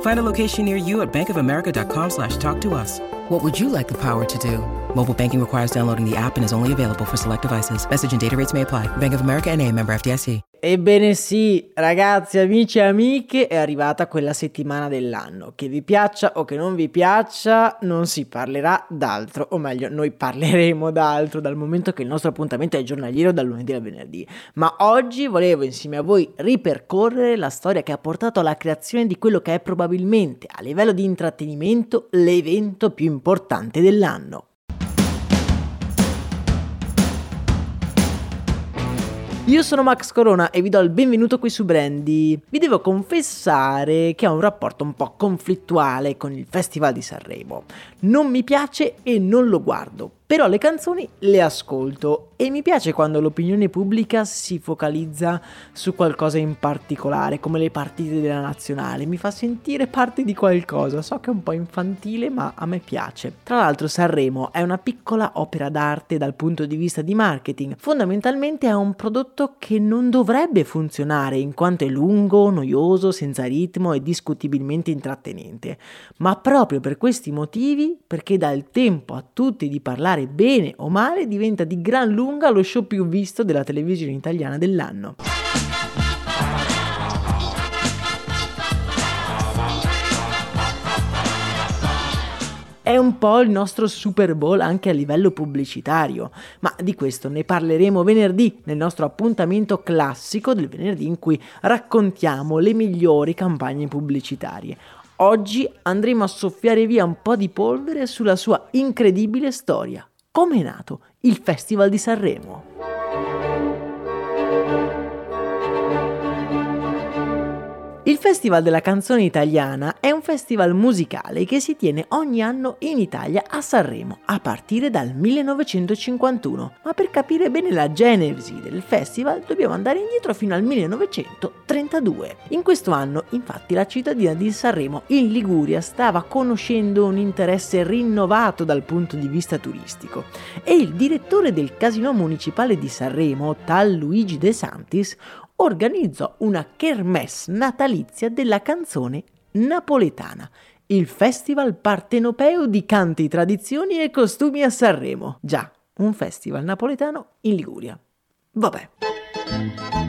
Find a location near you at bankofamerica.com slash talk to us. What would you like the power to do? Mobile banking requires downloading the app and is only available for select devices. Message and data rates may apply. Bank of America and a member FDIC. Ebbene sì, ragazzi, amici e amiche, è arrivata quella settimana dell'anno. Che vi piaccia o che non vi piaccia, non si parlerà d'altro, o meglio, noi parleremo d'altro dal momento che il nostro appuntamento è giornaliero dal lunedì al venerdì. Ma oggi volevo insieme a voi ripercorrere la storia che ha portato alla creazione di quello che è probabilmente, a livello di intrattenimento, l'evento più importante dell'anno. Io sono Max Corona e vi do il benvenuto qui su Brandy. Vi devo confessare che ho un rapporto un po' conflittuale con il Festival di Sanremo. Non mi piace e non lo guardo, però le canzoni le ascolto e mi piace quando l'opinione pubblica si focalizza su qualcosa in particolare, come le partite della nazionale, mi fa sentire parte di qualcosa, so che è un po' infantile ma a me piace. Tra l'altro Sanremo è una piccola opera d'arte dal punto di vista di marketing, fondamentalmente è un prodotto che non dovrebbe funzionare in quanto è lungo, noioso, senza ritmo e discutibilmente intrattenente, ma proprio per questi motivi, perché dà il tempo a tutti di parlare fare bene o male diventa di gran lunga lo show più visto della televisione italiana dell'anno. È un po' il nostro Super Bowl anche a livello pubblicitario, ma di questo ne parleremo venerdì nel nostro appuntamento classico del venerdì in cui raccontiamo le migliori campagne pubblicitarie. Oggi andremo a soffiare via un po' di polvere sulla sua incredibile storia. Come è nato il Festival di Sanremo? Il Festival della canzone italiana è un festival musicale che si tiene ogni anno in Italia a Sanremo a partire dal 1951, ma per capire bene la genesi del festival dobbiamo andare indietro fino al 1932. In questo anno infatti la cittadina di Sanremo in Liguria stava conoscendo un interesse rinnovato dal punto di vista turistico e il direttore del Casino Municipale di Sanremo, tal Luigi De Santis, organizzò una kermesse natalizia della canzone napoletana, il Festival Partenopeo di Canti, Tradizioni e Costumi a Sanremo. Già, un festival napoletano in Liguria. Vabbè.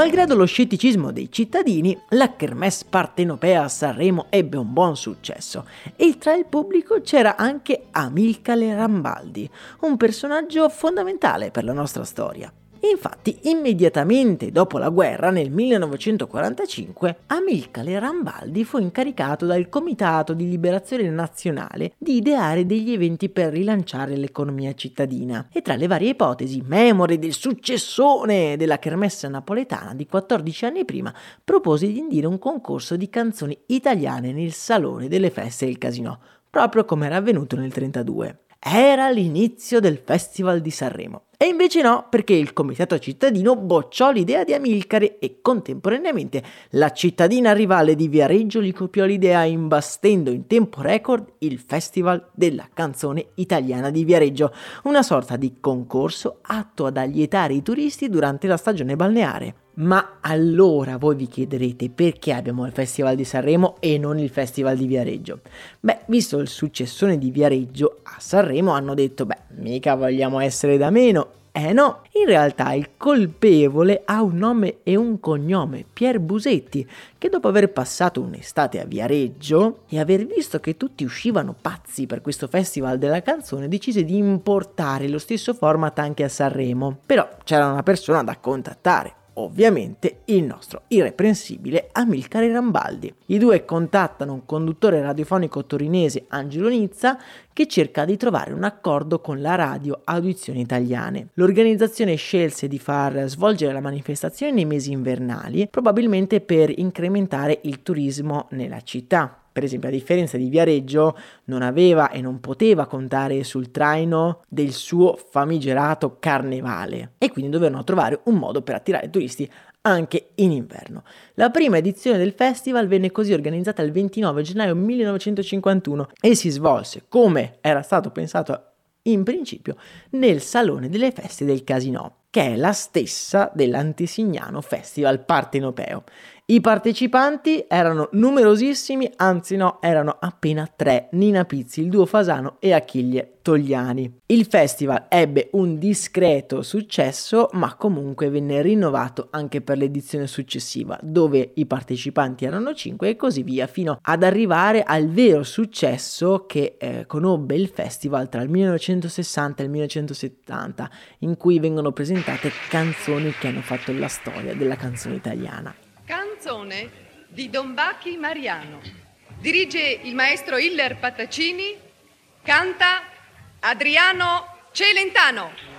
Malgrado lo scetticismo dei cittadini, la Kermesse partenopea a Sanremo ebbe un buon successo e tra il pubblico c'era anche Amilcare Rambaldi, un personaggio fondamentale per la nostra storia. Infatti, immediatamente dopo la guerra, nel 1945, Amilcare Rambaldi fu incaricato dal Comitato di Liberazione Nazionale di ideare degli eventi per rilanciare l'economia cittadina. E tra le varie ipotesi, memore del successone della kermesse napoletana di 14 anni prima, propose di indire un concorso di canzoni italiane nel Salone delle Feste del Casino, proprio come era avvenuto nel 1932. Era l'inizio del Festival di Sanremo. E invece no, perché il comitato cittadino bocciò l'idea di Amilcare e contemporaneamente la cittadina rivale di Viareggio gli copiò l'idea imbastendo in tempo record il Festival della canzone italiana di Viareggio, una sorta di concorso atto ad allietare i turisti durante la stagione balneare. Ma allora voi vi chiederete perché abbiamo il Festival di Sanremo e non il Festival di Viareggio? Beh, visto il successone di Viareggio, a Sanremo hanno detto, beh, mica vogliamo essere da meno. Eh no, in realtà il colpevole ha un nome e un cognome, Pier Busetti, che dopo aver passato un'estate a Viareggio e aver visto che tutti uscivano pazzi per questo festival della canzone, decise di importare lo stesso format anche a Sanremo. Però c'era una persona da contattare, ovviamente il nostro irreprensibile Amilcare Rambaldi. I due contattano un conduttore radiofonico torinese, Angelo Nizza, che cerca di trovare un accordo con la radio Audizioni Italiane. L'organizzazione scelse di far svolgere la manifestazione nei mesi invernali, probabilmente per incrementare il turismo nella città. Per esempio, a differenza di Viareggio, non aveva e non poteva contare sul traino del suo famigerato carnevale e quindi dovevano trovare un modo per attirare turisti anche in inverno. La prima edizione del festival venne così organizzata il 29 gennaio 1951 e si svolse, come era stato pensato in principio, nel Salone delle Feste del Casino, che è la stessa dell'Antisignano Festival Partenopeo i partecipanti erano numerosissimi, anzi no, erano appena tre, Nina Pizzi, il duo Fasano e Achille Togliani. Il festival ebbe un discreto successo, ma comunque venne rinnovato anche per l'edizione successiva, dove i partecipanti erano cinque e così via, fino ad arrivare al vero successo che eh, conobbe il festival tra il 1960 e il 1970, in cui vengono presentate canzoni che hanno fatto la storia della canzone italiana. Canzone di Don Bacchi Mariano. Dirige il maestro Hiller Pattacini, canta Adriano Celentano.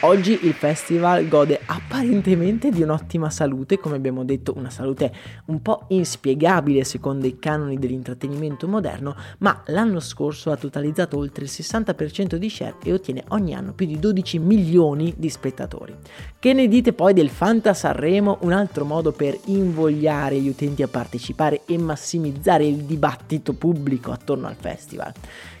Oggi il festival gode apparentemente di un'ottima salute, come abbiamo detto, una salute un po' inspiegabile secondo i canoni dell'intrattenimento moderno, ma l'anno scorso ha totalizzato oltre il 60% di share e ottiene ogni anno più di 12 milioni di spettatori. Che ne dite poi del Fanta Sanremo, un altro modo per invogliare gli utenti a partecipare e massimizzare il dibattito pubblico attorno al festival?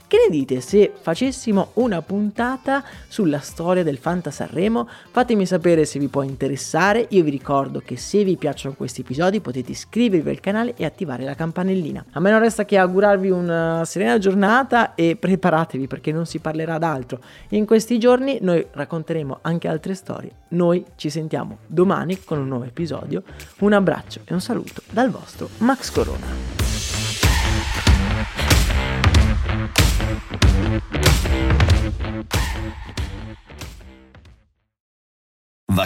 Che ne dite se facessimo una puntata sulla storia del Fanta Sanremo? Fatemi sapere se vi può interessare. Io vi ricordo che se vi piacciono questi episodi potete iscrivervi al canale e attivare la campanellina. A me non resta che augurarvi una serena giornata e preparatevi perché non si parlerà d'altro. In questi giorni noi racconteremo anche altre storie. Noi ci sentiamo domani con un nuovo episodio. Un abbraccio e un saluto dal vostro Max Corona.